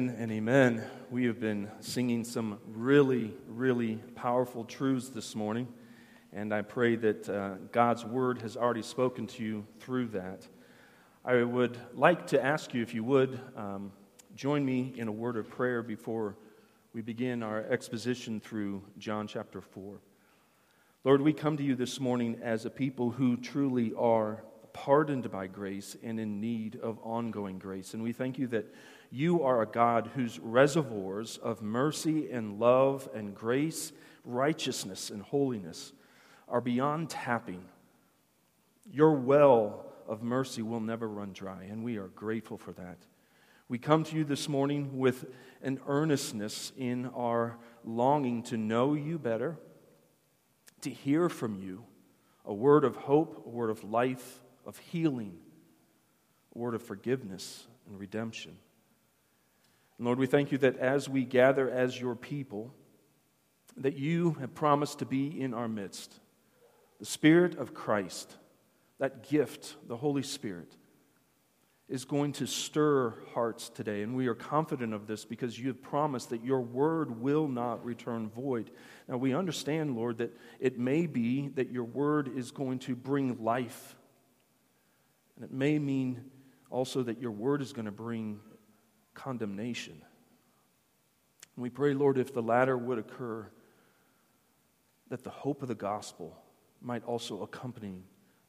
And amen. We have been singing some really, really powerful truths this morning. And I pray that uh, God's word has already spoken to you through that. I would like to ask you, if you would, um, join me in a word of prayer before we begin our exposition through John chapter 4. Lord, we come to you this morning as a people who truly are pardoned by grace and in need of ongoing grace. And we thank you that you are a God whose reservoirs of mercy and love and grace, righteousness and holiness are beyond tapping. Your well of mercy will never run dry, and we are grateful for that. We come to you this morning with an earnestness in our longing to know you better, to hear from you a word of hope, a word of life, of healing, a word of forgiveness and redemption. Lord, we thank you that as we gather as your people, that you have promised to be in our midst. The Spirit of Christ, that gift, the Holy Spirit, is going to stir hearts today. And we are confident of this because you have promised that your word will not return void. Now, we understand, Lord, that it may be that your word is going to bring life. And it may mean also that your word is going to bring condemnation. And we pray, Lord, if the latter would occur, that the hope of the gospel might also accompany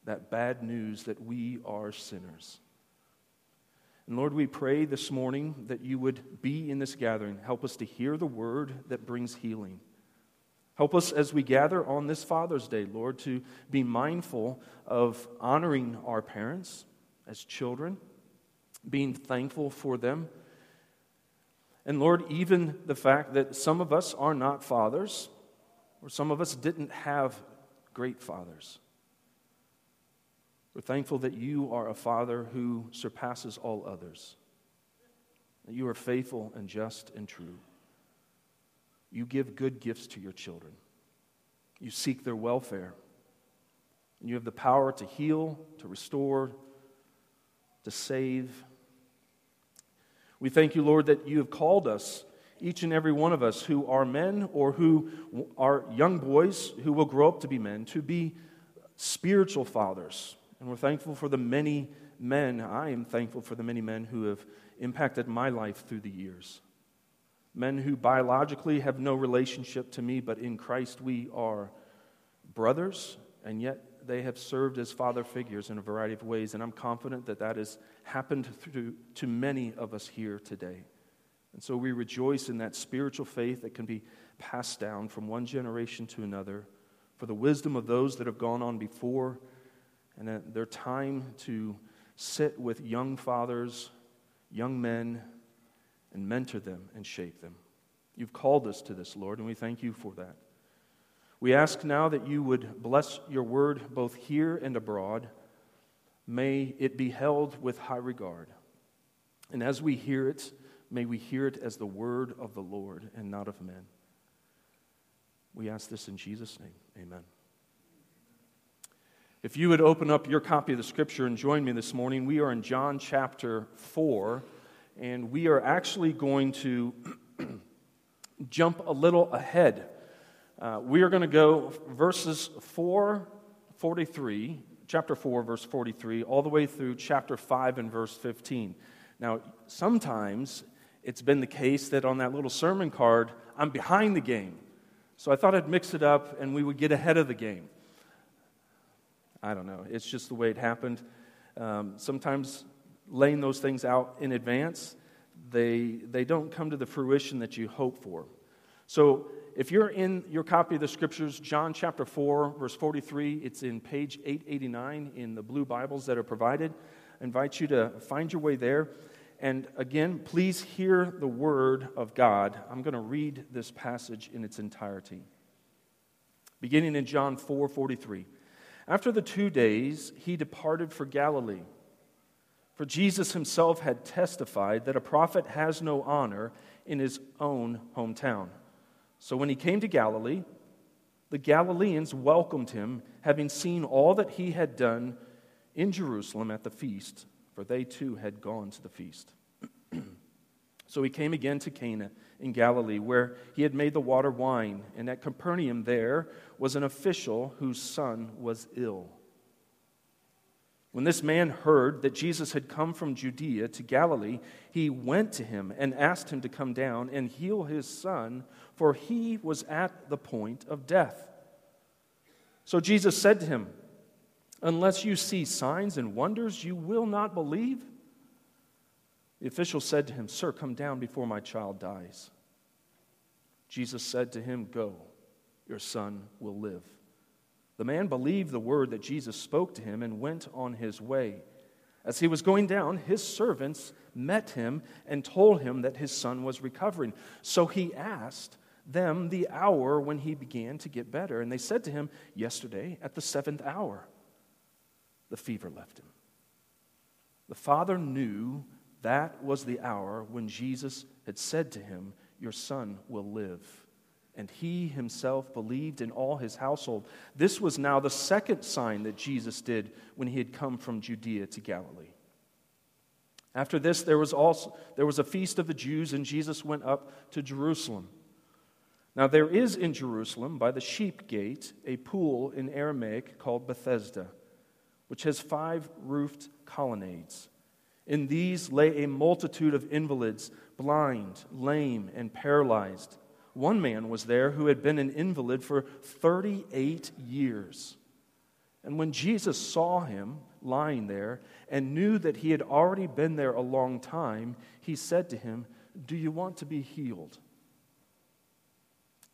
that bad news that we are sinners. And Lord, we pray this morning that you would be in this gathering. Help us to hear the word that brings healing. Help us as we gather on this Father's Day, Lord, to be mindful of honoring our parents as children, being thankful for them and Lord, even the fact that some of us are not fathers, or some of us didn't have great fathers. We're thankful that you are a father who surpasses all others, that you are faithful and just and true. You give good gifts to your children, you seek their welfare, and you have the power to heal, to restore, to save we thank you, Lord, that you have called us, each and every one of us who are men or who are young boys who will grow up to be men, to be spiritual fathers. And we're thankful for the many men, I am thankful for the many men who have impacted my life through the years. Men who biologically have no relationship to me, but in Christ we are brothers, and yet they have served as father figures in a variety of ways, and I'm confident that that has happened through, to many of us here today. And so we rejoice in that spiritual faith that can be passed down from one generation to another for the wisdom of those that have gone on before and their time to sit with young fathers, young men, and mentor them and shape them. You've called us to this, Lord, and we thank you for that. We ask now that you would bless your word both here and abroad. May it be held with high regard. And as we hear it, may we hear it as the word of the Lord and not of men. We ask this in Jesus' name. Amen. If you would open up your copy of the scripture and join me this morning, we are in John chapter 4, and we are actually going to jump a little ahead uh, we are going to go verses 4, 43, chapter 4, verse 43, all the way through chapter 5 and verse 15. Now, sometimes it's been the case that on that little sermon card, I'm behind the game. So I thought I'd mix it up and we would get ahead of the game. I don't know. It's just the way it happened. Um, sometimes laying those things out in advance, they, they don't come to the fruition that you hope for. So if you're in your copy of the scriptures, John chapter 4, verse 43, it's in page 889 in the blue Bibles that are provided. I invite you to find your way there. And again, please hear the word of God. I'm going to read this passage in its entirety. Beginning in John 4 43. After the two days, he departed for Galilee. For Jesus himself had testified that a prophet has no honor in his own hometown. So when he came to Galilee, the Galileans welcomed him, having seen all that he had done in Jerusalem at the feast, for they too had gone to the feast. So he came again to Cana in Galilee, where he had made the water wine. And at Capernaum there was an official whose son was ill. When this man heard that Jesus had come from Judea to Galilee, he went to him and asked him to come down and heal his son, for he was at the point of death. So Jesus said to him, Unless you see signs and wonders, you will not believe. The official said to him, Sir, come down before my child dies. Jesus said to him, Go, your son will live. The man believed the word that Jesus spoke to him and went on his way. As he was going down, his servants met him and told him that his son was recovering. So he asked them the hour when he began to get better. And they said to him, Yesterday at the seventh hour, the fever left him. The father knew that was the hour when Jesus had said to him, Your son will live. And he himself believed in all his household. This was now the second sign that Jesus did when he had come from Judea to Galilee. After this, there was also there was a feast of the Jews, and Jesus went up to Jerusalem. Now there is in Jerusalem by the sheep gate a pool in Aramaic called Bethesda, which has five roofed colonnades. In these lay a multitude of invalids, blind, lame, and paralyzed. One man was there who had been an invalid for 38 years. And when Jesus saw him lying there and knew that he had already been there a long time, he said to him, Do you want to be healed?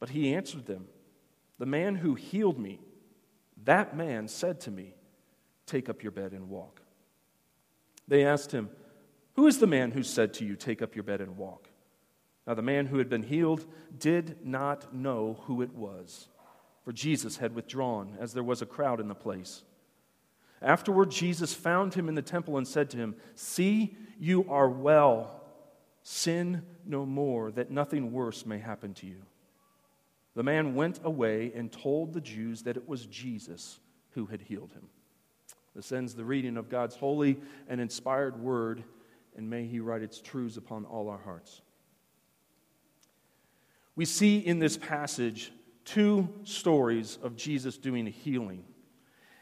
But he answered them, The man who healed me, that man said to me, Take up your bed and walk. They asked him, Who is the man who said to you, Take up your bed and walk? Now the man who had been healed did not know who it was, for Jesus had withdrawn, as there was a crowd in the place. Afterward, Jesus found him in the temple and said to him, See, you are well. Sin no more, that nothing worse may happen to you. The man went away and told the Jews that it was Jesus who had healed him. This ends the reading of God's holy and inspired word, and may He write its truths upon all our hearts. We see in this passage two stories of Jesus doing healing.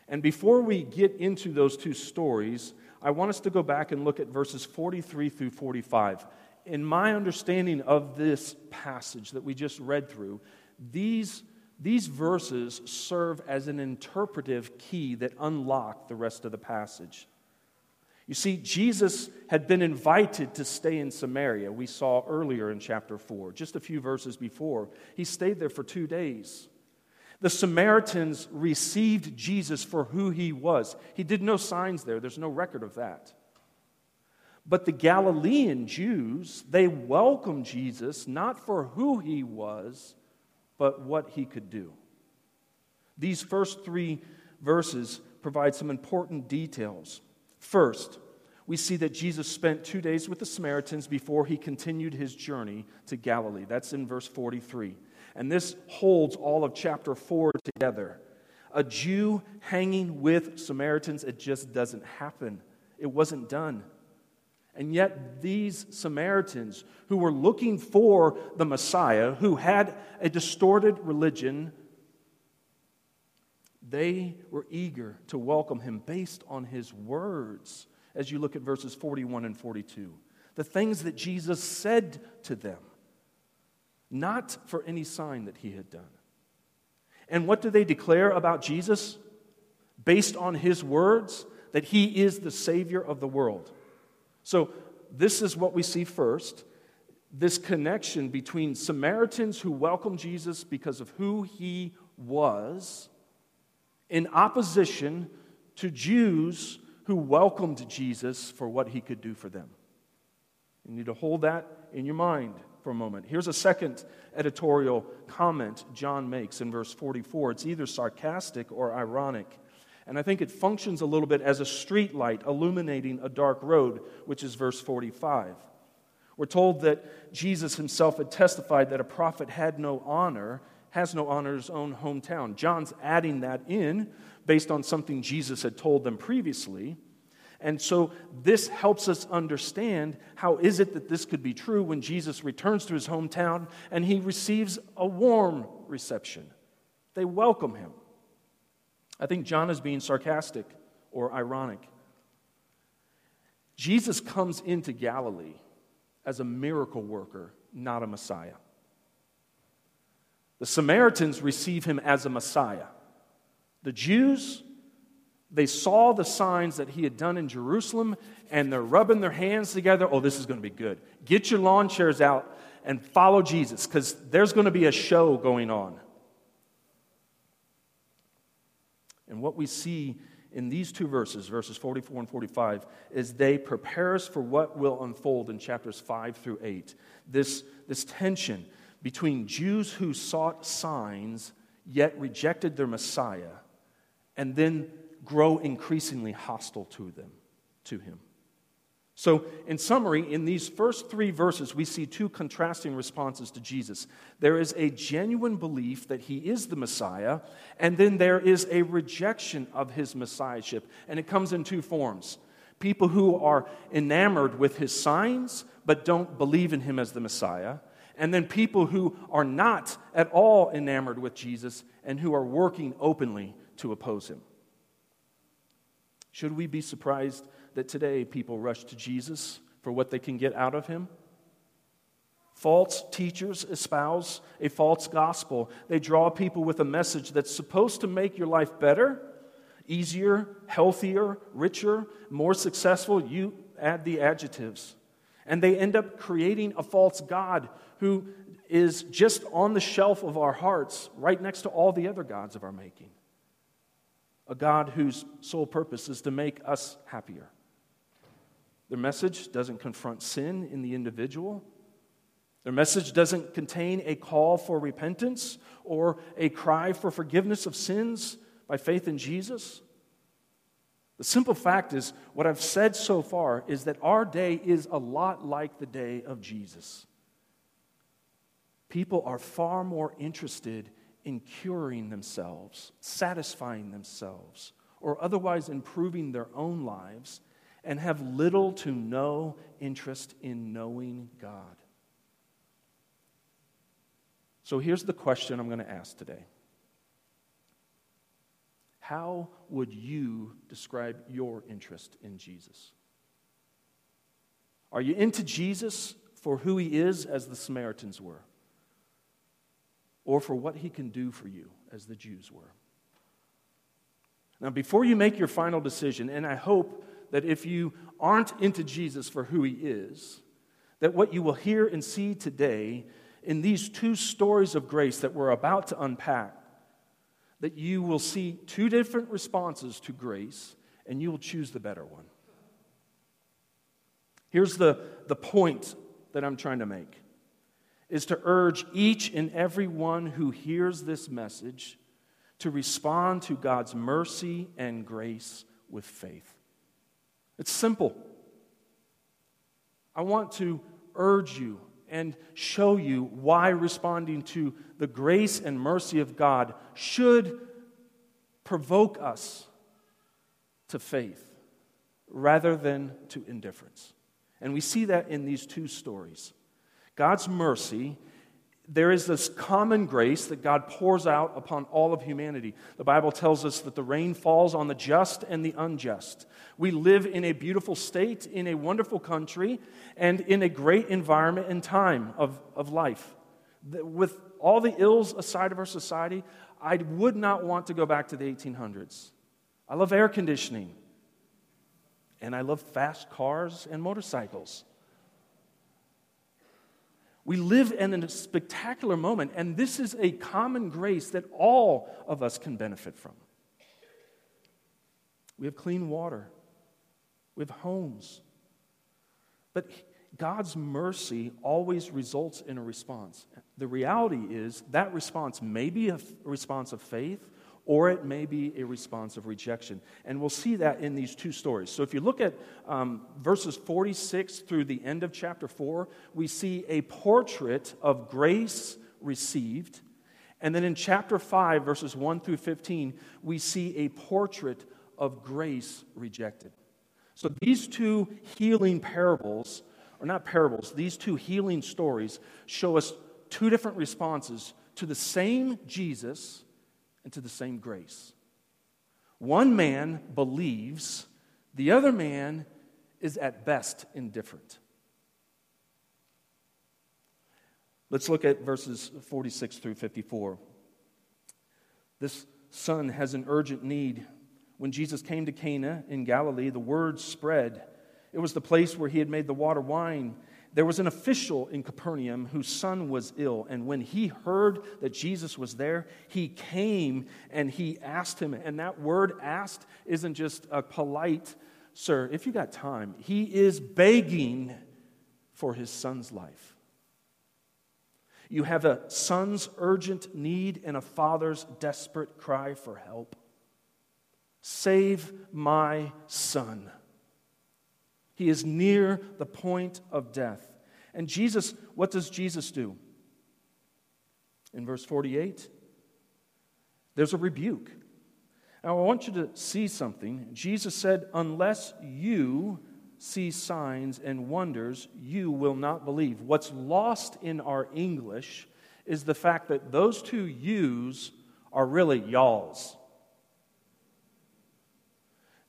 And before we get into those two stories, I want us to go back and look at verses 43 through 45. In my understanding of this passage that we just read through, these, these verses serve as an interpretive key that unlock the rest of the passage. You see, Jesus had been invited to stay in Samaria. We saw earlier in chapter 4, just a few verses before. He stayed there for two days. The Samaritans received Jesus for who he was. He did no signs there, there's no record of that. But the Galilean Jews, they welcomed Jesus not for who he was, but what he could do. These first three verses provide some important details. First, we see that Jesus spent two days with the Samaritans before he continued his journey to Galilee. That's in verse 43. And this holds all of chapter 4 together. A Jew hanging with Samaritans, it just doesn't happen. It wasn't done. And yet, these Samaritans who were looking for the Messiah, who had a distorted religion, they were eager to welcome him based on his words, as you look at verses 41 and 42. The things that Jesus said to them, not for any sign that he had done. And what do they declare about Jesus? Based on his words, that he is the Savior of the world. So, this is what we see first this connection between Samaritans who welcomed Jesus because of who he was, in opposition to Jews who welcomed Jesus for what he could do for them. You need to hold that in your mind for a moment. Here's a second editorial comment John makes in verse 44. It's either sarcastic or ironic. And I think it functions a little bit as a street light illuminating a dark road, which is verse 45. We're told that Jesus himself had testified that a prophet had no honor, has no honor in his own hometown. John's adding that in based on something Jesus had told them previously. And so this helps us understand how is it that this could be true when Jesus returns to his hometown and he receives a warm reception. They welcome him. I think John is being sarcastic or ironic. Jesus comes into Galilee as a miracle worker, not a Messiah. The Samaritans receive him as a Messiah. The Jews they saw the signs that he had done in Jerusalem and they're rubbing their hands together. Oh, this is going to be good. Get your lawn chairs out and follow Jesus because there's going to be a show going on. And what we see in these two verses, verses 44 and 45, is they prepare us for what will unfold in chapters 5 through 8. This, this tension between Jews who sought signs yet rejected their Messiah, and then grow increasingly hostile to them, to him. So, in summary, in these first three verses, we see two contrasting responses to Jesus. There is a genuine belief that he is the Messiah, and then there is a rejection of his Messiahship. And it comes in two forms people who are enamored with his signs, but don't believe in him as the Messiah, and then people who are not at all enamored with Jesus and who are working openly to oppose him. Should we be surprised that today people rush to Jesus for what they can get out of him? False teachers espouse a false gospel. They draw people with a message that's supposed to make your life better, easier, healthier, richer, more successful. You add the adjectives. And they end up creating a false God who is just on the shelf of our hearts, right next to all the other gods of our making a God whose sole purpose is to make us happier. Their message doesn't confront sin in the individual. Their message doesn't contain a call for repentance or a cry for forgiveness of sins by faith in Jesus. The simple fact is, what I've said so far is that our day is a lot like the day of Jesus. People are far more interested in curing themselves, satisfying themselves, or otherwise improving their own lives, and have little to no interest in knowing God. So here's the question I'm going to ask today How would you describe your interest in Jesus? Are you into Jesus for who he is, as the Samaritans were? or for what he can do for you, as the Jews were. Now, before you make your final decision, and I hope that if you aren't into Jesus for who he is, that what you will hear and see today in these two stories of grace that we're about to unpack, that you will see two different responses to grace and you will choose the better one. Here's the, the point that I'm trying to make is to urge each and every one who hears this message to respond to God's mercy and grace with faith. It's simple. I want to urge you and show you why responding to the grace and mercy of God should provoke us to faith rather than to indifference. And we see that in these two stories. God's mercy, there is this common grace that God pours out upon all of humanity. The Bible tells us that the rain falls on the just and the unjust. We live in a beautiful state, in a wonderful country, and in a great environment and time of, of life. With all the ills aside of our society, I would not want to go back to the 1800s. I love air conditioning, and I love fast cars and motorcycles. We live in a spectacular moment, and this is a common grace that all of us can benefit from. We have clean water, we have homes. But God's mercy always results in a response. The reality is that response may be a response of faith or it may be a response of rejection. And we'll see that in these two stories. So if you look at um, verses 46 through the end of chapter 4, we see a portrait of grace received. And then in chapter 5, verses 1 through 15, we see a portrait of grace rejected. So these two healing parables, or not parables, these two healing stories show us two different responses to the same Jesus and to the same grace. One man believes, the other man is at best indifferent. Let's look at verses 46 through 54. This son has an urgent need. When Jesus came to Cana in Galilee, the word spread. It was the place where he had made the water wine. There was an official in Capernaum whose son was ill, and when he heard that Jesus was there, he came and he asked him. And that word asked isn't just a polite, sir, if you got time. He is begging for his son's life. You have a son's urgent need and a father's desperate cry for help. Save my son. He is near the point of death. And Jesus, what does Jesus do? In verse 48, there's a rebuke. Now, I want you to see something. Jesus said, Unless you see signs and wonders, you will not believe. What's lost in our English is the fact that those two yous are really y'alls.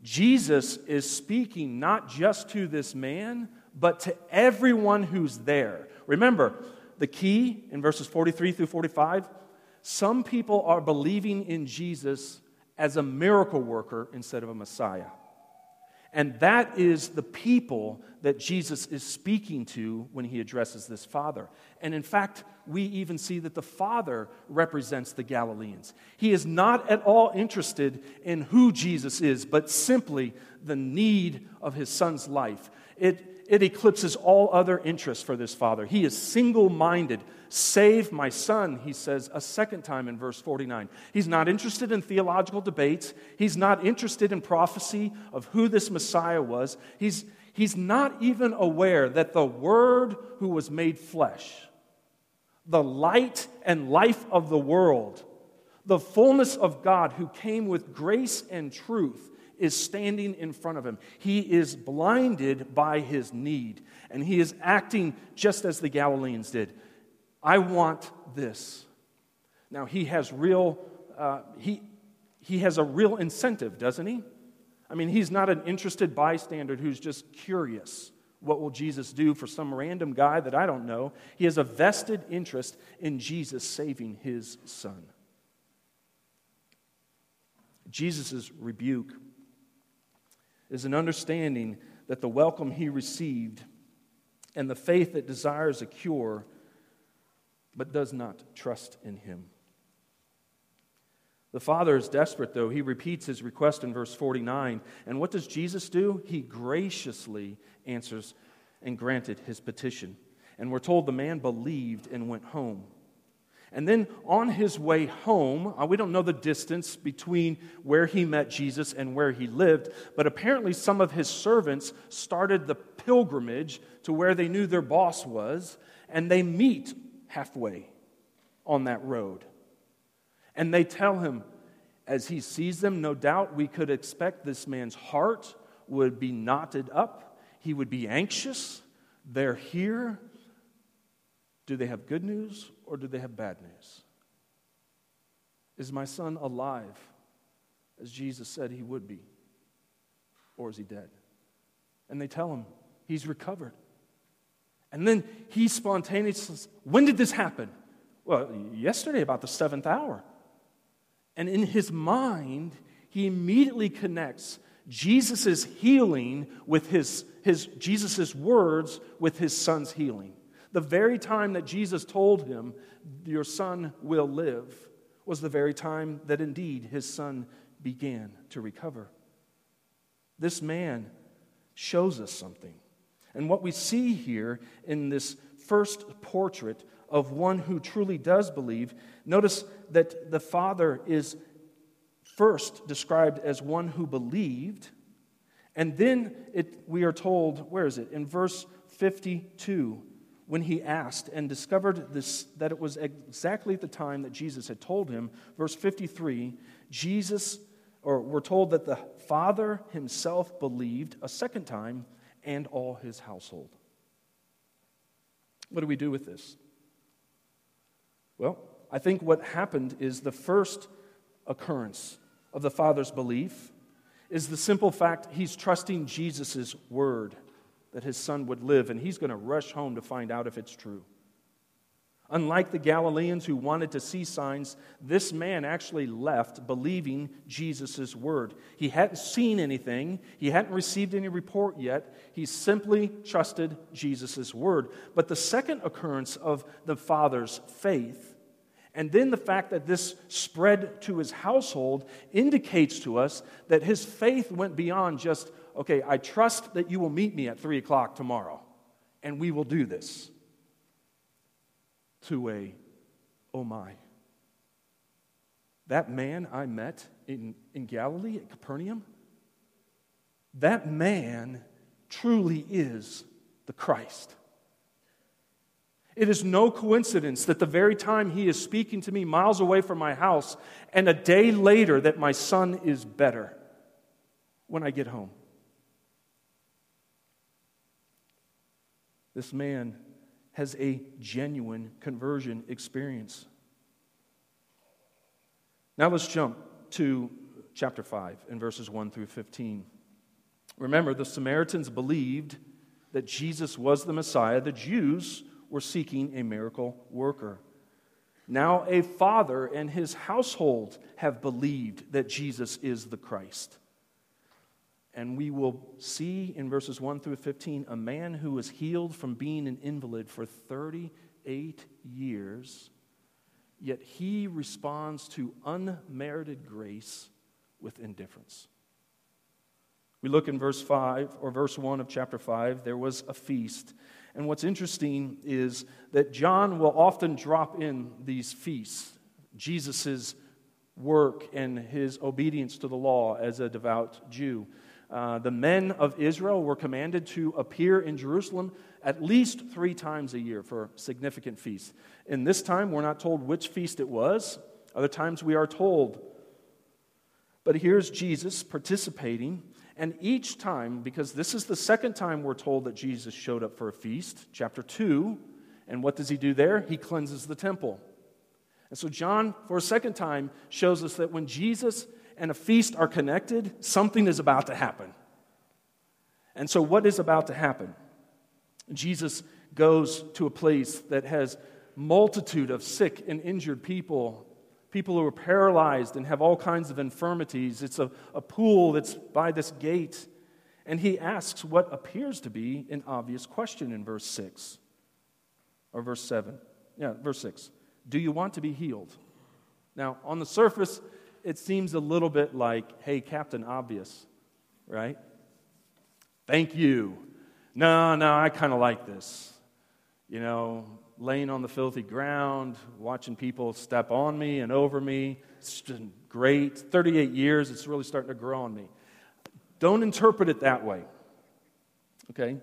Jesus is speaking not just to this man, but to everyone who's there. Remember, the key in verses 43 through 45 some people are believing in Jesus as a miracle worker instead of a Messiah. And that is the people that Jesus is speaking to when he addresses this father. And in fact, we even see that the father represents the Galileans. He is not at all interested in who Jesus is, but simply the need of his son's life. It, it eclipses all other interests for this father. He is single minded. Save my son, he says a second time in verse 49. He's not interested in theological debates. He's not interested in prophecy of who this Messiah was. He's, he's not even aware that the Word who was made flesh, the light and life of the world, the fullness of God who came with grace and truth, is standing in front of him. He is blinded by his need, and he is acting just as the Galileans did. I want this. Now, he has real, uh, he, he has a real incentive, doesn't he? I mean, he's not an interested bystander who's just curious. What will Jesus do for some random guy that I don't know? He has a vested interest in Jesus saving his son. Jesus' rebuke is an understanding that the welcome he received and the faith that desires a cure but does not trust in him. The father is desperate, though. He repeats his request in verse 49. And what does Jesus do? He graciously answers and granted his petition. And we're told the man believed and went home. And then on his way home, uh, we don't know the distance between where he met Jesus and where he lived, but apparently some of his servants started the pilgrimage to where they knew their boss was, and they meet halfway on that road. And they tell him, as he sees them, no doubt we could expect this man's heart would be knotted up, he would be anxious. They're here. Do they have good news or do they have bad news? Is my son alive, as Jesus said he would be, or is he dead? And they tell him he's recovered. And then he spontaneously says, When did this happen? Well, yesterday, about the seventh hour. And in his mind, he immediately connects Jesus' healing with his, his Jesus' words with his son's healing. The very time that Jesus told him, Your son will live, was the very time that indeed his son began to recover. This man shows us something. And what we see here in this first portrait of one who truly does believe, notice that the Father is first described as one who believed, and then it, we are told, where is it? In verse 52, when he asked and discovered this, that it was exactly at the time that Jesus had told him, verse 53, Jesus, or we're told that the Father himself believed a second time and all his household. What do we do with this? Well, I think what happened is the first occurrence of the Father's belief is the simple fact he's trusting Jesus' word that his son would live, and he's going to rush home to find out if it's true. Unlike the Galileans who wanted to see signs, this man actually left believing Jesus' word. He hadn't seen anything, he hadn't received any report yet. He simply trusted Jesus' word. But the second occurrence of the Father's faith, and then the fact that this spread to his household, indicates to us that his faith went beyond just, okay, I trust that you will meet me at 3 o'clock tomorrow, and we will do this to a, oh my. That man I met in, in Galilee at Capernaum, that man truly is the Christ. It is no coincidence that the very time he is speaking to me miles away from my house, and a day later that my son is better when I get home. This man has a genuine conversion experience. Now let's jump to chapter 5 in verses 1 through 15. Remember, the Samaritans believed that Jesus was the Messiah, the Jews were seeking a miracle worker. Now, a father and his household have believed that Jesus is the Christ. And we will see in verses 1 through 15 a man who was healed from being an invalid for 38 years, yet he responds to unmerited grace with indifference. We look in verse 5 or verse 1 of chapter 5, there was a feast. And what's interesting is that John will often drop in these feasts, Jesus' work and his obedience to the law as a devout Jew. Uh, the men of Israel were commanded to appear in Jerusalem at least three times a year for significant feasts. In this time, we're not told which feast it was. Other times, we are told. But here's Jesus participating. And each time, because this is the second time we're told that Jesus showed up for a feast, chapter 2, and what does he do there? He cleanses the temple. And so, John, for a second time, shows us that when Jesus and a feast are connected, something is about to happen. And so, what is about to happen? Jesus goes to a place that has multitude of sick and injured people people who are paralyzed and have all kinds of infirmities. It's a, a pool that's by this gate. And he asks what appears to be an obvious question in verse 6 or verse 7 yeah verse 6 do you want to be healed? Now on the surface it seems a little bit like, hey, Captain Obvious, right? Thank you. No, no, I kind of like this. You know, laying on the filthy ground, watching people step on me and over me. It's just great. 38 years, it's really starting to grow on me. Don't interpret it that way. Okay?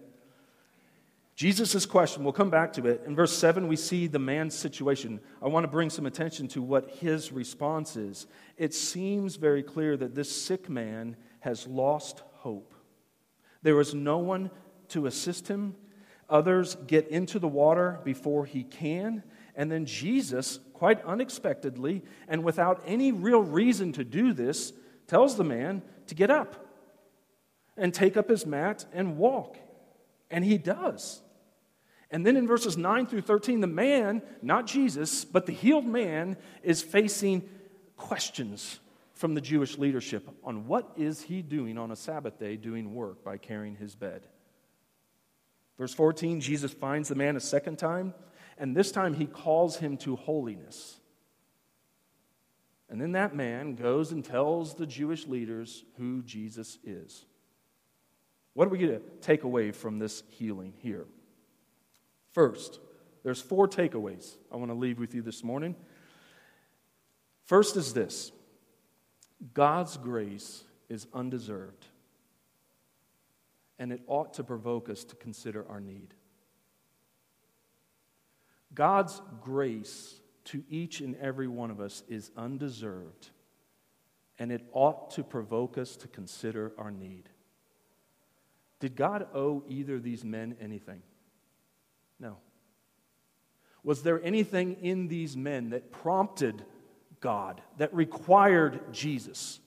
Jesus' question, we'll come back to it. In verse 7, we see the man's situation. I want to bring some attention to what his response is. It seems very clear that this sick man has lost hope. There is no one to assist him. Others get into the water before he can. And then Jesus, quite unexpectedly and without any real reason to do this, tells the man to get up and take up his mat and walk. And he does. And then in verses 9 through 13, the man, not Jesus, but the healed man, is facing questions from the Jewish leadership on what is he doing on a Sabbath day doing work by carrying his bed. Verse 14, Jesus finds the man a second time, and this time he calls him to holiness. And then that man goes and tells the Jewish leaders who Jesus is. What are we going to take away from this healing here? First, there's four takeaways I want to leave with you this morning. First is this God's grace is undeserved, and it ought to provoke us to consider our need. God's grace to each and every one of us is undeserved, and it ought to provoke us to consider our need. Did God owe either of these men anything? Was there anything in these men that prompted God, that required Jesus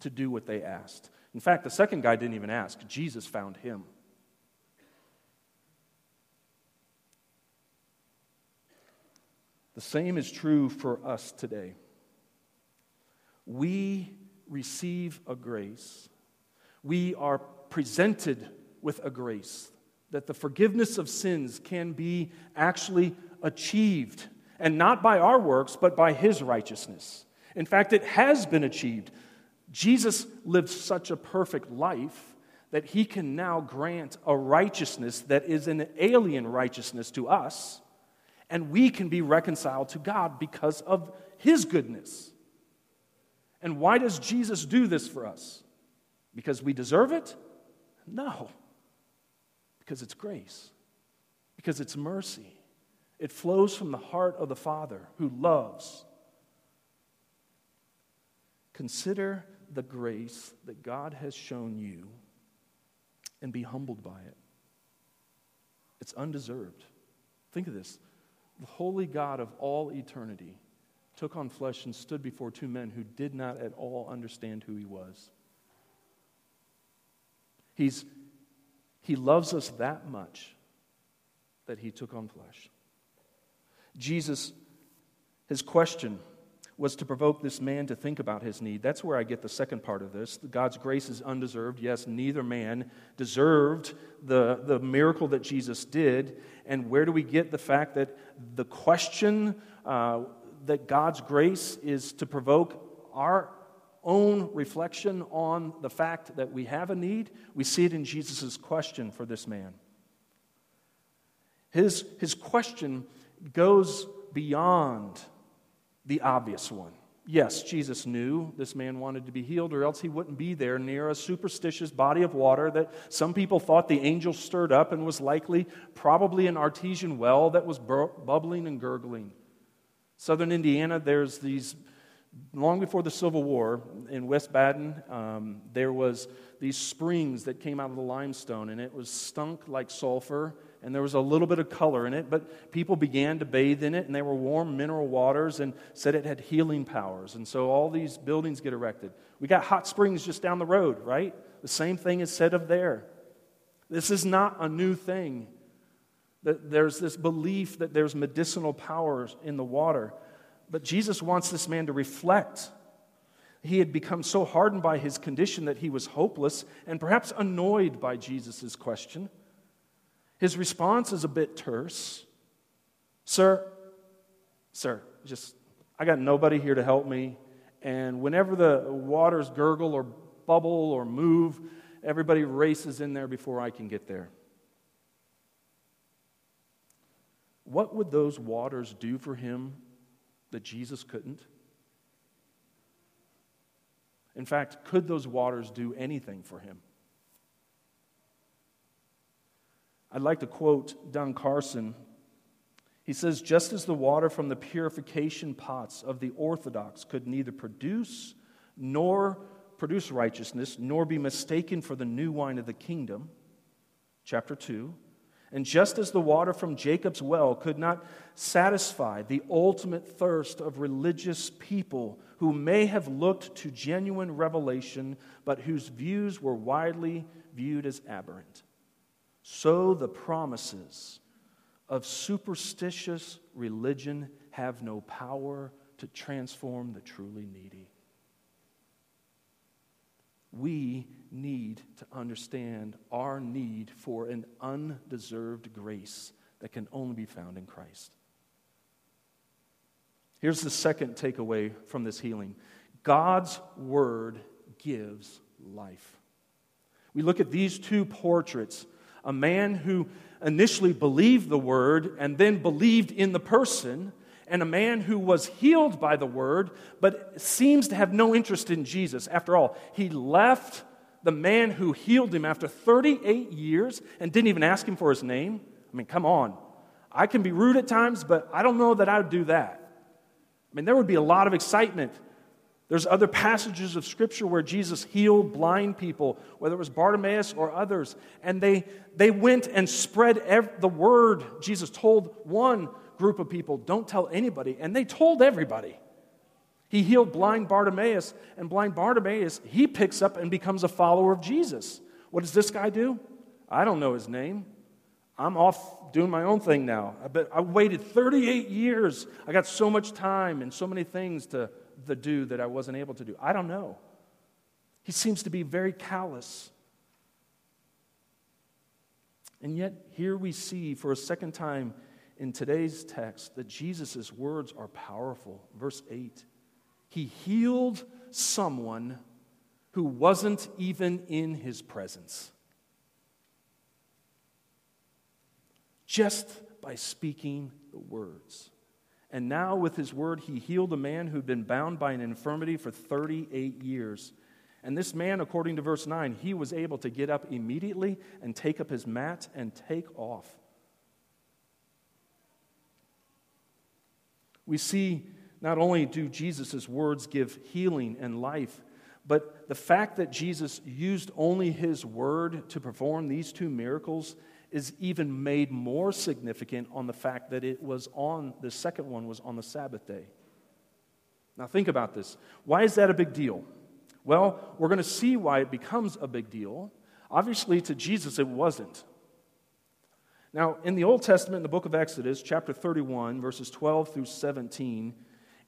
to do what they asked? In fact, the second guy didn't even ask, Jesus found him. The same is true for us today. We receive a grace. We are presented with a grace that the forgiveness of sins can be actually achieved, and not by our works, but by His righteousness. In fact, it has been achieved. Jesus lived such a perfect life that He can now grant a righteousness that is an alien righteousness to us and we can be reconciled to God because of His goodness. And why does Jesus do this for us? Because we deserve it? No. Because it's grace, because it's mercy. It flows from the heart of the Father who loves. Consider the grace that God has shown you and be humbled by it. It's undeserved. Think of this the holy God of all eternity took on flesh and stood before two men who did not at all understand who he was. He's, he loves us that much that he took on flesh. Jesus, his question was to provoke this man to think about his need. That's where I get the second part of this. God's grace is undeserved. Yes, neither man deserved the, the miracle that Jesus did. And where do we get the fact that the question uh, that God's grace is to provoke our own reflection on the fact that we have a need? We see it in Jesus' question for this man. His, his question goes beyond the obvious one. Yes, Jesus knew this man wanted to be healed, or else he wouldn't be there near a superstitious body of water that some people thought the angel stirred up and was likely probably an artesian well that was bubbling and gurgling. Southern Indiana, there's these, long before the Civil War in West Baden, um, there was these springs that came out of the limestone, and it was stunk like sulfur and there was a little bit of color in it, but people began to bathe in it, and they were warm mineral waters and said it had healing powers. And so all these buildings get erected. We got hot springs just down the road, right? The same thing is said of there. This is not a new thing. There's this belief that there's medicinal powers in the water. But Jesus wants this man to reflect. He had become so hardened by his condition that he was hopeless and perhaps annoyed by Jesus' question. His response is a bit terse. Sir, sir, just, I got nobody here to help me. And whenever the waters gurgle or bubble or move, everybody races in there before I can get there. What would those waters do for him that Jesus couldn't? In fact, could those waters do anything for him? I'd like to quote Don Carson. He says, just as the water from the purification pots of the Orthodox could neither produce nor produce righteousness, nor be mistaken for the new wine of the kingdom, chapter 2. And just as the water from Jacob's well could not satisfy the ultimate thirst of religious people who may have looked to genuine revelation, but whose views were widely viewed as aberrant so the promises of superstitious religion have no power to transform the truly needy. We need to understand our need for an undeserved grace that can only be found in Christ. Here's the second takeaway from this healing God's word gives life. We look at these two portraits a man who initially believed the word and then believed in the person, and a man who was healed by the word but seems to have no interest in Jesus. After all, he left the man who healed him after 38 years and didn't even ask him for his name. I mean, come on. I can be rude at times, but I don't know that I would do that. I mean, there would be a lot of excitement there's other passages of Scripture where Jesus healed blind people, whether it was Bartimaeus or others, and they, they went and spread ev- the word. Jesus told one group of people, Don't tell anybody, and they told everybody. He healed blind Bartimaeus, and blind Bartimaeus, he picks up and becomes a follower of Jesus. What does this guy do? I don't know his name. I'm off doing my own thing now. I, I waited 38 years. I got so much time and so many things to the do that I wasn't able to do? I don't know. He seems to be very callous. And yet, here we see for a second time in today's text that Jesus' words are powerful. Verse 8 He healed someone who wasn't even in his presence. Just by speaking the words. And now, with his word, he healed a man who'd been bound by an infirmity for 38 years. And this man, according to verse 9, he was able to get up immediately and take up his mat and take off. We see not only do Jesus' words give healing and life, but the fact that Jesus used only his word to perform these two miracles is even made more significant on the fact that it was on, the second one was on the Sabbath day. Now, think about this. Why is that a big deal? Well, we're going to see why it becomes a big deal. Obviously, to Jesus, it wasn't. Now, in the Old Testament, in the book of Exodus, chapter 31, verses 12 through 17,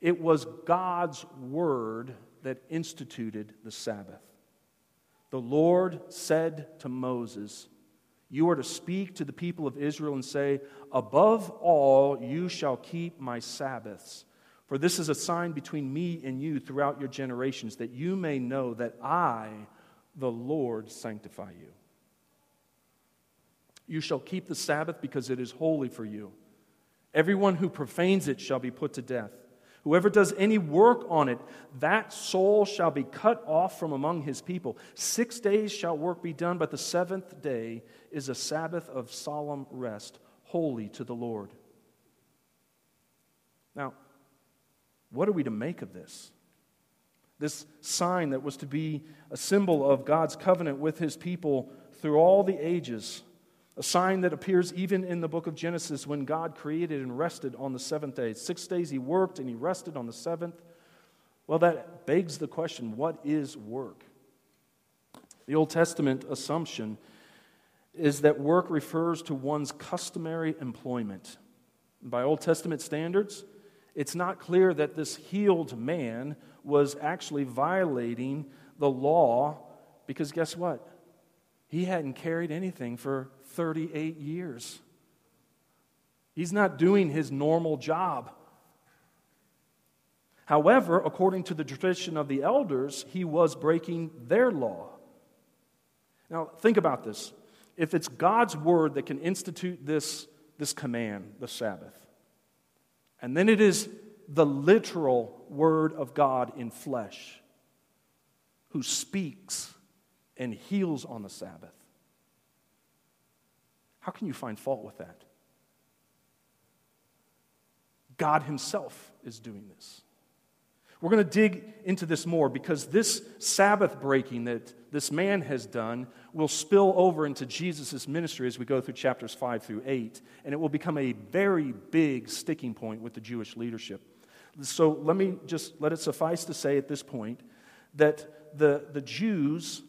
it was God's word that instituted the Sabbath. The Lord said to Moses, you are to speak to the people of Israel and say, Above all, you shall keep my Sabbaths. For this is a sign between me and you throughout your generations, that you may know that I, the Lord, sanctify you. You shall keep the Sabbath because it is holy for you. Everyone who profanes it shall be put to death. Whoever does any work on it, that soul shall be cut off from among his people. Six days shall work be done, but the seventh day is a Sabbath of solemn rest, holy to the Lord. Now, what are we to make of this? This sign that was to be a symbol of God's covenant with his people through all the ages a sign that appears even in the book of Genesis when God created and rested on the seventh day. Six days he worked and he rested on the seventh. Well, that begs the question what is work? The Old Testament assumption is that work refers to one's customary employment. By Old Testament standards, it's not clear that this healed man was actually violating the law because guess what? He hadn't carried anything for 38 years. He's not doing his normal job. However, according to the tradition of the elders, he was breaking their law. Now, think about this. If it's God's word that can institute this, this command, the Sabbath, and then it is the literal word of God in flesh who speaks and heals on the Sabbath, how can you find fault with that? God Himself is doing this. We're going to dig into this more because this Sabbath breaking that this man has done will spill over into Jesus' ministry as we go through chapters 5 through 8, and it will become a very big sticking point with the Jewish leadership. So let me just let it suffice to say at this point that the, the Jews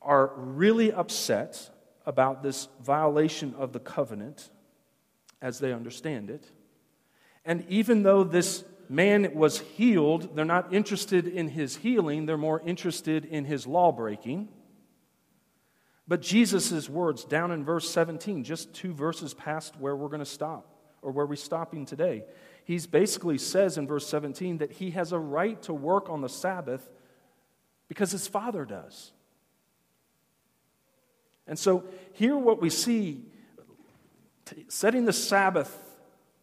are really upset about this violation of the covenant as they understand it. And even though this man was healed, they're not interested in his healing, they're more interested in his law breaking. But Jesus' words down in verse 17, just two verses past where we're going to stop, or where we're stopping today, he basically says in verse 17 that he has a right to work on the Sabbath because his father does. And so, here what we see, setting the Sabbath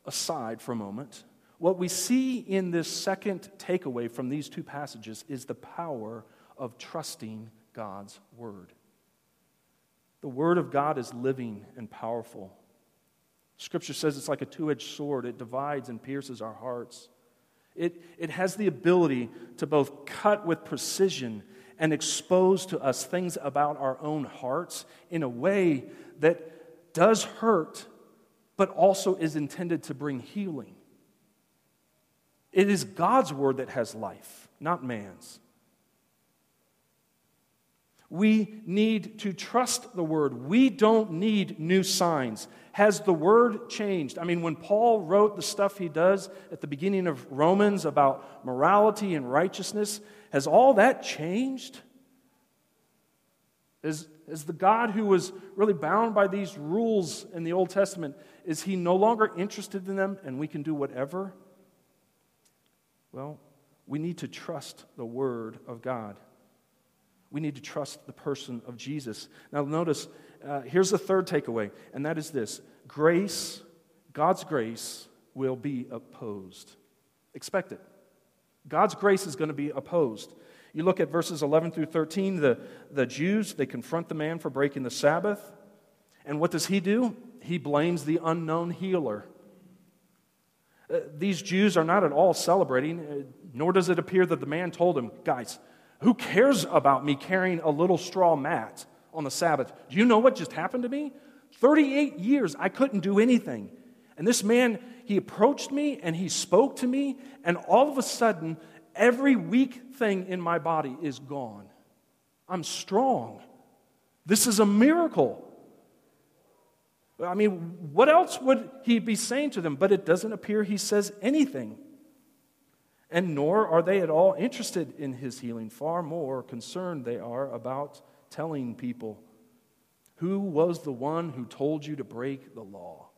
aside for a moment, what we see in this second takeaway from these two passages is the power of trusting God's Word. The Word of God is living and powerful. Scripture says it's like a two edged sword, it divides and pierces our hearts. It, it has the ability to both cut with precision and expose to us things about our own hearts in a way that does hurt, but also is intended to bring healing. It is God's word that has life, not man's. We need to trust the word. We don't need new signs. Has the word changed? I mean, when Paul wrote the stuff he does at the beginning of Romans about morality and righteousness, has all that changed? Is, is the God who was really bound by these rules in the Old Testament, is he no longer interested in them and we can do whatever? Well, we need to trust the Word of God. We need to trust the person of Jesus. Now, notice, uh, here's the third takeaway, and that is this grace, God's grace, will be opposed. Expect it. God's grace is going to be opposed. You look at verses 11 through 13, the, the Jews, they confront the man for breaking the Sabbath. And what does he do? He blames the unknown healer. Uh, these Jews are not at all celebrating, uh, nor does it appear that the man told him, Guys, who cares about me carrying a little straw mat on the Sabbath? Do you know what just happened to me? 38 years, I couldn't do anything. And this man, he approached me and he spoke to me, and all of a sudden, every weak thing in my body is gone. I'm strong. This is a miracle. I mean, what else would he be saying to them? But it doesn't appear he says anything and nor are they at all interested in his healing. Far more concerned they are about telling people who was the one who told you to break the law.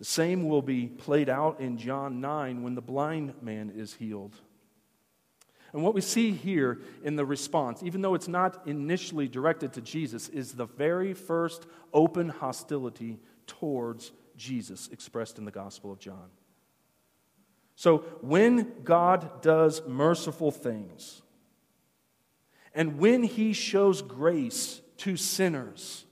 The same will be played out in John 9 when the blind man is healed. And what we see here in the response, even though it's not initially directed to Jesus, is the very first open hostility towards Jesus expressed in the Gospel of John. So when God does merciful things, and when he shows grace to sinners,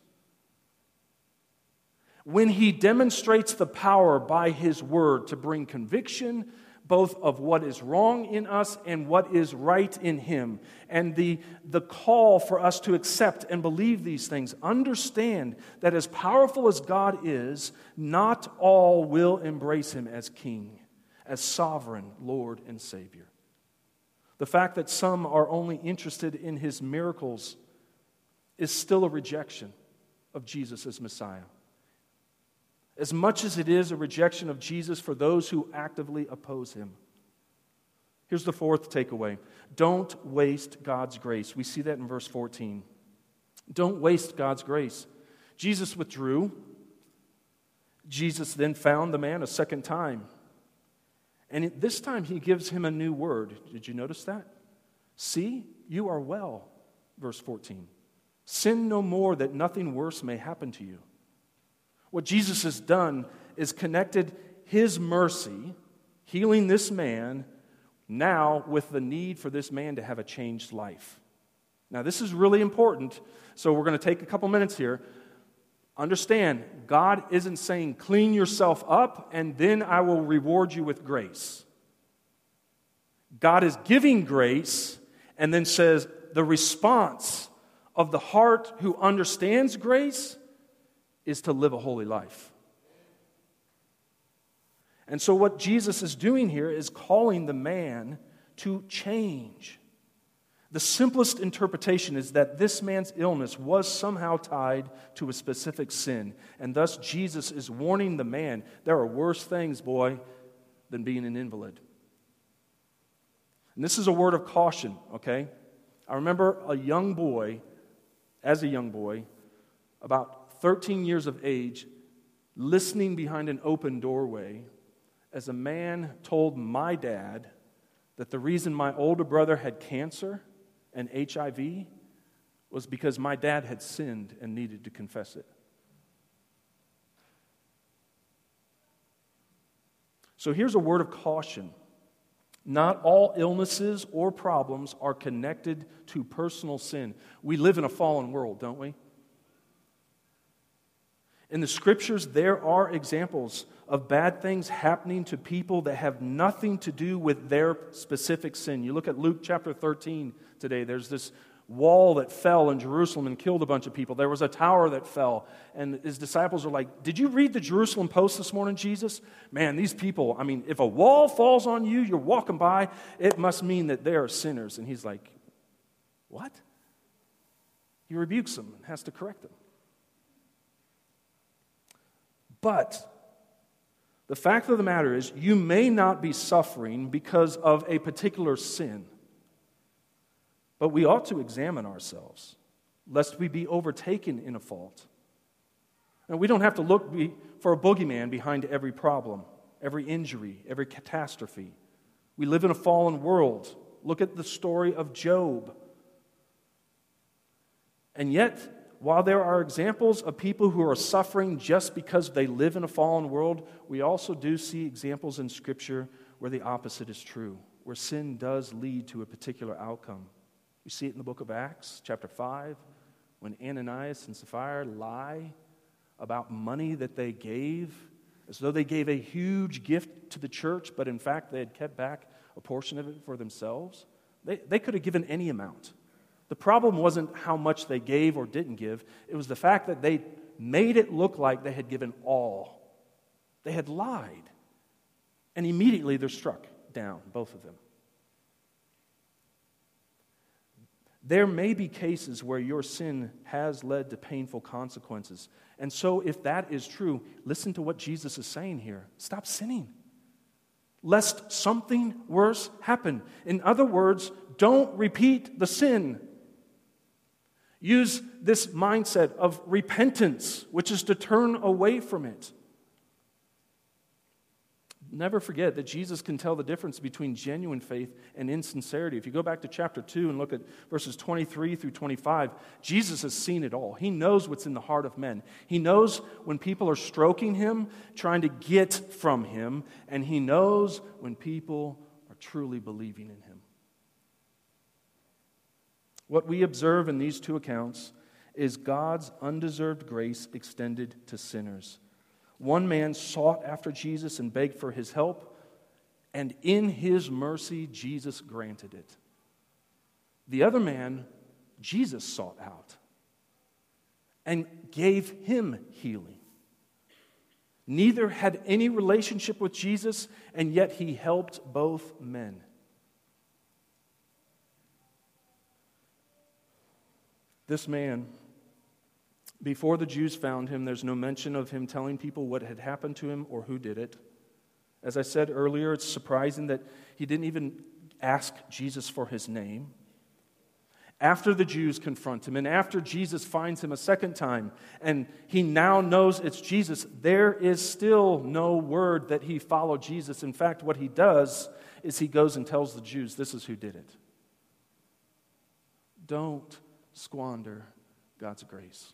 when he demonstrates the power by his word to bring conviction, both of what is wrong in us and what is right in him, and the, the call for us to accept and believe these things, understand that as powerful as God is, not all will embrace him as king as sovereign Lord and Savior. The fact that some are only interested in his miracles is still a rejection of Jesus as Messiah. As much as it is a rejection of Jesus for those who actively oppose him. Here's the fourth takeaway don't waste God's grace. We see that in verse 14. Don't waste God's grace. Jesus withdrew. Jesus then found the man a second time. And this time he gives him a new word. Did you notice that? See, you are well, verse 14. Sin no more that nothing worse may happen to you. What Jesus has done is connected his mercy, healing this man, now with the need for this man to have a changed life. Now, this is really important, so we're going to take a couple minutes here. Understand, God isn't saying clean yourself up and then I will reward you with grace. God is giving grace and then says the response of the heart who understands grace is to live a holy life. And so, what Jesus is doing here is calling the man to change. The simplest interpretation is that this man's illness was somehow tied to a specific sin. And thus, Jesus is warning the man there are worse things, boy, than being an invalid. And this is a word of caution, okay? I remember a young boy, as a young boy, about 13 years of age, listening behind an open doorway as a man told my dad that the reason my older brother had cancer and HIV was because my dad had sinned and needed to confess it. So here's a word of caution. Not all illnesses or problems are connected to personal sin. We live in a fallen world, don't we? In the scriptures, there are examples of bad things happening to people that have nothing to do with their specific sin. You look at Luke chapter 13 today, there's this wall that fell in Jerusalem and killed a bunch of people. There was a tower that fell. And his disciples are like, Did you read the Jerusalem Post this morning, Jesus? Man, these people, I mean, if a wall falls on you, you're walking by, it must mean that they are sinners. And he's like, What? He rebukes them and has to correct them. But the fact of the matter is, you may not be suffering because of a particular sin. But we ought to examine ourselves, lest we be overtaken in a fault. And we don't have to look for a boogeyman behind every problem, every injury, every catastrophe. We live in a fallen world. Look at the story of Job. And yet, while there are examples of people who are suffering just because they live in a fallen world, we also do see examples in Scripture where the opposite is true, where sin does lead to a particular outcome. You see it in the book of Acts, chapter 5, when Ananias and Sapphira lie about money that they gave, as though they gave a huge gift to the church, but in fact they had kept back a portion of it for themselves. They, they could have given any amount. The problem wasn't how much they gave or didn't give, it was the fact that they made it look like they had given all. They had lied. And immediately they're struck down, both of them. There may be cases where your sin has led to painful consequences. And so, if that is true, listen to what Jesus is saying here stop sinning, lest something worse happen. In other words, don't repeat the sin. Use this mindset of repentance, which is to turn away from it. Never forget that Jesus can tell the difference between genuine faith and insincerity. If you go back to chapter 2 and look at verses 23 through 25, Jesus has seen it all. He knows what's in the heart of men. He knows when people are stroking him, trying to get from him, and he knows when people are truly believing in him. What we observe in these two accounts is God's undeserved grace extended to sinners. One man sought after Jesus and begged for his help, and in his mercy, Jesus granted it. The other man, Jesus sought out and gave him healing. Neither had any relationship with Jesus, and yet he helped both men. This man before the Jews found him, there's no mention of him telling people what had happened to him or who did it. As I said earlier, it's surprising that he didn't even ask Jesus for his name. After the Jews confront him, and after Jesus finds him a second time, and he now knows it's Jesus, there is still no word that he followed Jesus. In fact, what he does is he goes and tells the Jews, This is who did it. Don't squander God's grace.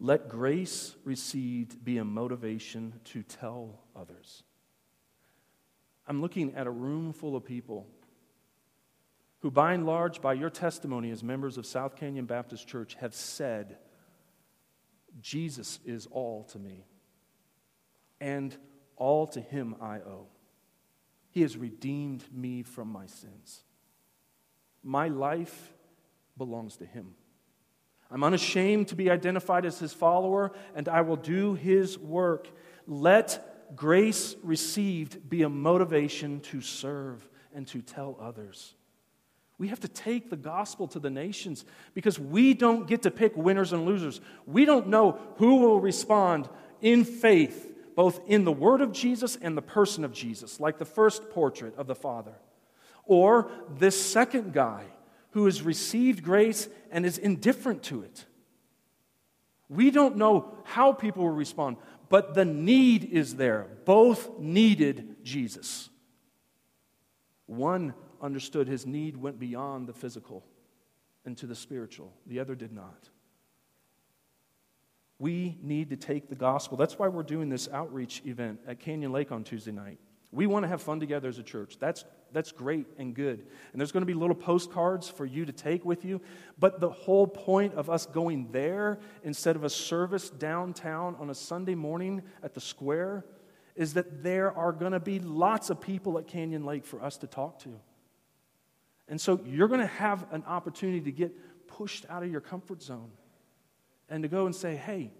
Let grace received be a motivation to tell others. I'm looking at a room full of people who, by and large, by your testimony as members of South Canyon Baptist Church, have said, Jesus is all to me, and all to him I owe. He has redeemed me from my sins. My life belongs to him. I'm unashamed to be identified as his follower, and I will do his work. Let grace received be a motivation to serve and to tell others. We have to take the gospel to the nations because we don't get to pick winners and losers. We don't know who will respond in faith, both in the word of Jesus and the person of Jesus, like the first portrait of the Father. Or this second guy who has received grace and is indifferent to it. We don't know how people will respond, but the need is there. Both needed Jesus. One understood his need went beyond the physical into the spiritual, the other did not. We need to take the gospel. That's why we're doing this outreach event at Canyon Lake on Tuesday night. We want to have fun together as a church. That's, that's great and good. And there's going to be little postcards for you to take with you. But the whole point of us going there instead of a service downtown on a Sunday morning at the square is that there are going to be lots of people at Canyon Lake for us to talk to. And so you're going to have an opportunity to get pushed out of your comfort zone and to go and say, hey,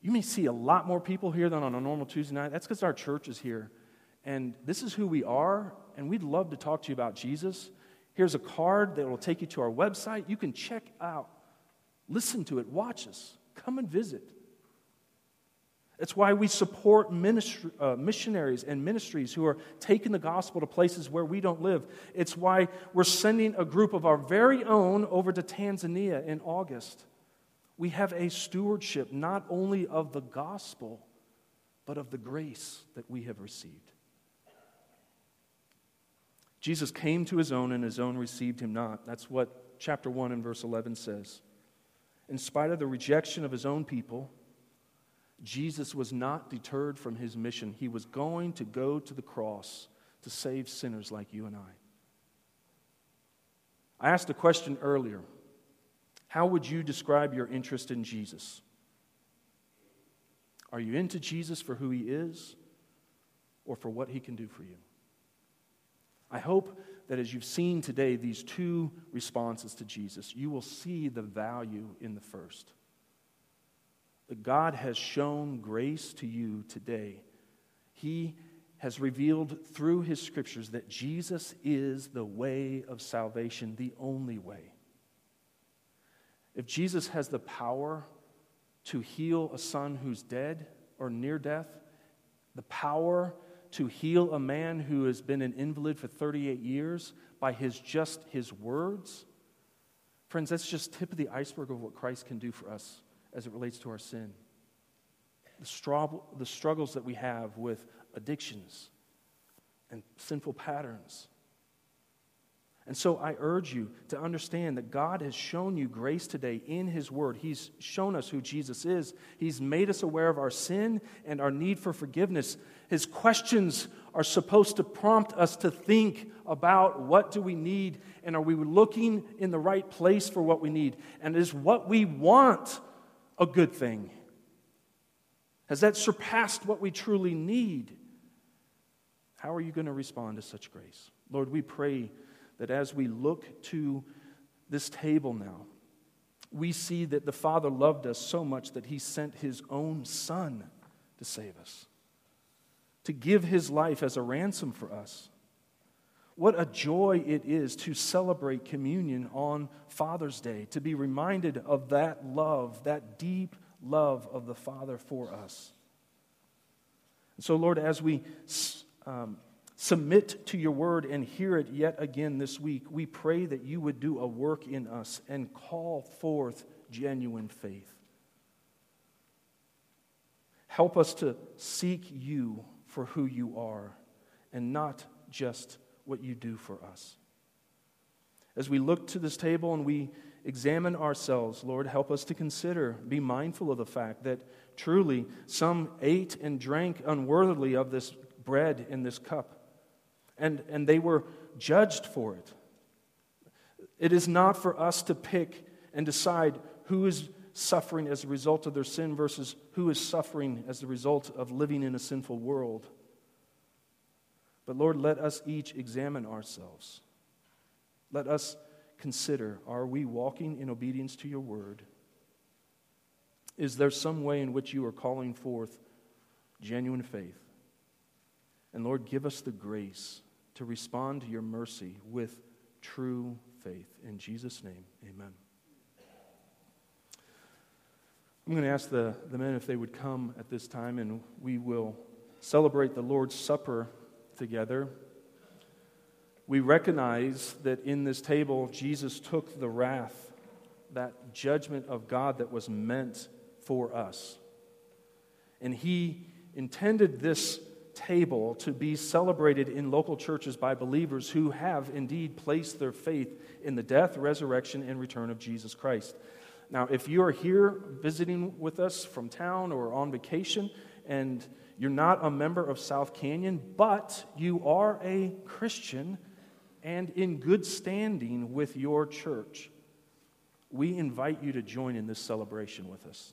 you may see a lot more people here than on a normal Tuesday night. That's because our church is here. And this is who we are, and we'd love to talk to you about Jesus. Here's a card that will take you to our website. You can check out, listen to it, watch us, come and visit. It's why we support ministry, uh, missionaries and ministries who are taking the gospel to places where we don't live. It's why we're sending a group of our very own over to Tanzania in August. We have a stewardship not only of the gospel, but of the grace that we have received. Jesus came to his own, and his own received him not. That's what chapter 1 and verse 11 says. In spite of the rejection of his own people, Jesus was not deterred from his mission. He was going to go to the cross to save sinners like you and I. I asked a question earlier How would you describe your interest in Jesus? Are you into Jesus for who he is or for what he can do for you? I hope that as you've seen today these two responses to Jesus, you will see the value in the first that God has shown grace to you today. He has revealed through his scriptures that Jesus is the way of salvation, the only way. If Jesus has the power to heal a son who's dead or near death, the power to heal a man who has been an invalid for 38 years by his just his words, friends, that's just tip of the iceberg of what Christ can do for us as it relates to our sin. The, struggle, the struggles that we have with addictions and sinful patterns. And so I urge you to understand that God has shown you grace today in His Word. He's shown us who Jesus is. He's made us aware of our sin and our need for forgiveness. His questions are supposed to prompt us to think about what do we need and are we looking in the right place for what we need? And is what we want a good thing? Has that surpassed what we truly need? How are you going to respond to such grace? Lord, we pray that as we look to this table now, we see that the Father loved us so much that He sent His own Son to save us, to give His life as a ransom for us. What a joy it is to celebrate communion on Father's Day, to be reminded of that love, that deep love of the Father for us. And so, Lord, as we um, submit to your word and hear it yet again this week, we pray that you would do a work in us and call forth genuine faith. Help us to seek you for who you are and not just what you do for us. As we look to this table and we examine ourselves, Lord, help us to consider, be mindful of the fact that truly some ate and drank unworthily of this bread in this cup, and, and they were judged for it. It is not for us to pick and decide who is suffering as a result of their sin versus who is suffering as a result of living in a sinful world. But Lord, let us each examine ourselves. Let us consider are we walking in obedience to your word? Is there some way in which you are calling forth genuine faith? And Lord, give us the grace to respond to your mercy with true faith. In Jesus' name, amen. I'm going to ask the, the men if they would come at this time, and we will celebrate the Lord's Supper together, we recognize that in this table, Jesus took the wrath, that judgment of God that was meant for us. And he intended this table to be celebrated in local churches by believers who have indeed placed their faith in the death, resurrection, and return of Jesus Christ. Now, if you are here visiting with us from town or on vacation and you're not a member of South Canyon, but you are a Christian and in good standing with your church, we invite you to join in this celebration with us.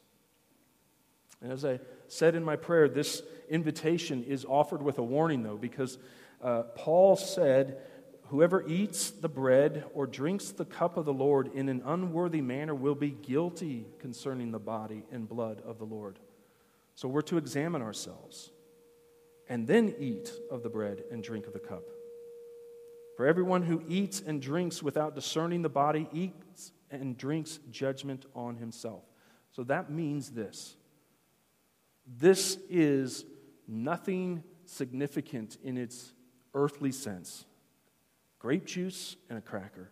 And as I said in my prayer, this invitation is offered with a warning, though, because uh, Paul said, Whoever eats the bread or drinks the cup of the Lord in an unworthy manner will be guilty concerning the body and blood of the Lord. So we're to examine ourselves and then eat of the bread and drink of the cup. For everyone who eats and drinks without discerning the body eats and drinks judgment on himself. So that means this this is nothing significant in its earthly sense grape juice and a cracker.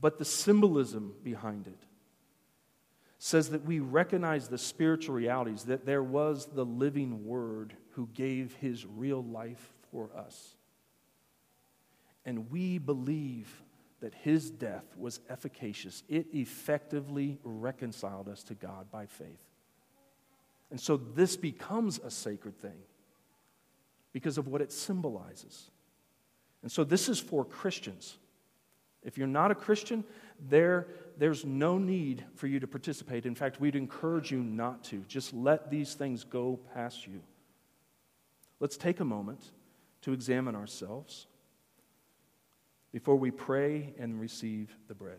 But the symbolism behind it says that we recognize the spiritual realities, that there was the living Word who gave his real life for us. And we believe that his death was efficacious, it effectively reconciled us to God by faith. And so this becomes a sacred thing because of what it symbolizes. And so this is for Christians. If you're not a Christian, there, there's no need for you to participate. In fact, we'd encourage you not to. Just let these things go past you. Let's take a moment to examine ourselves before we pray and receive the bread.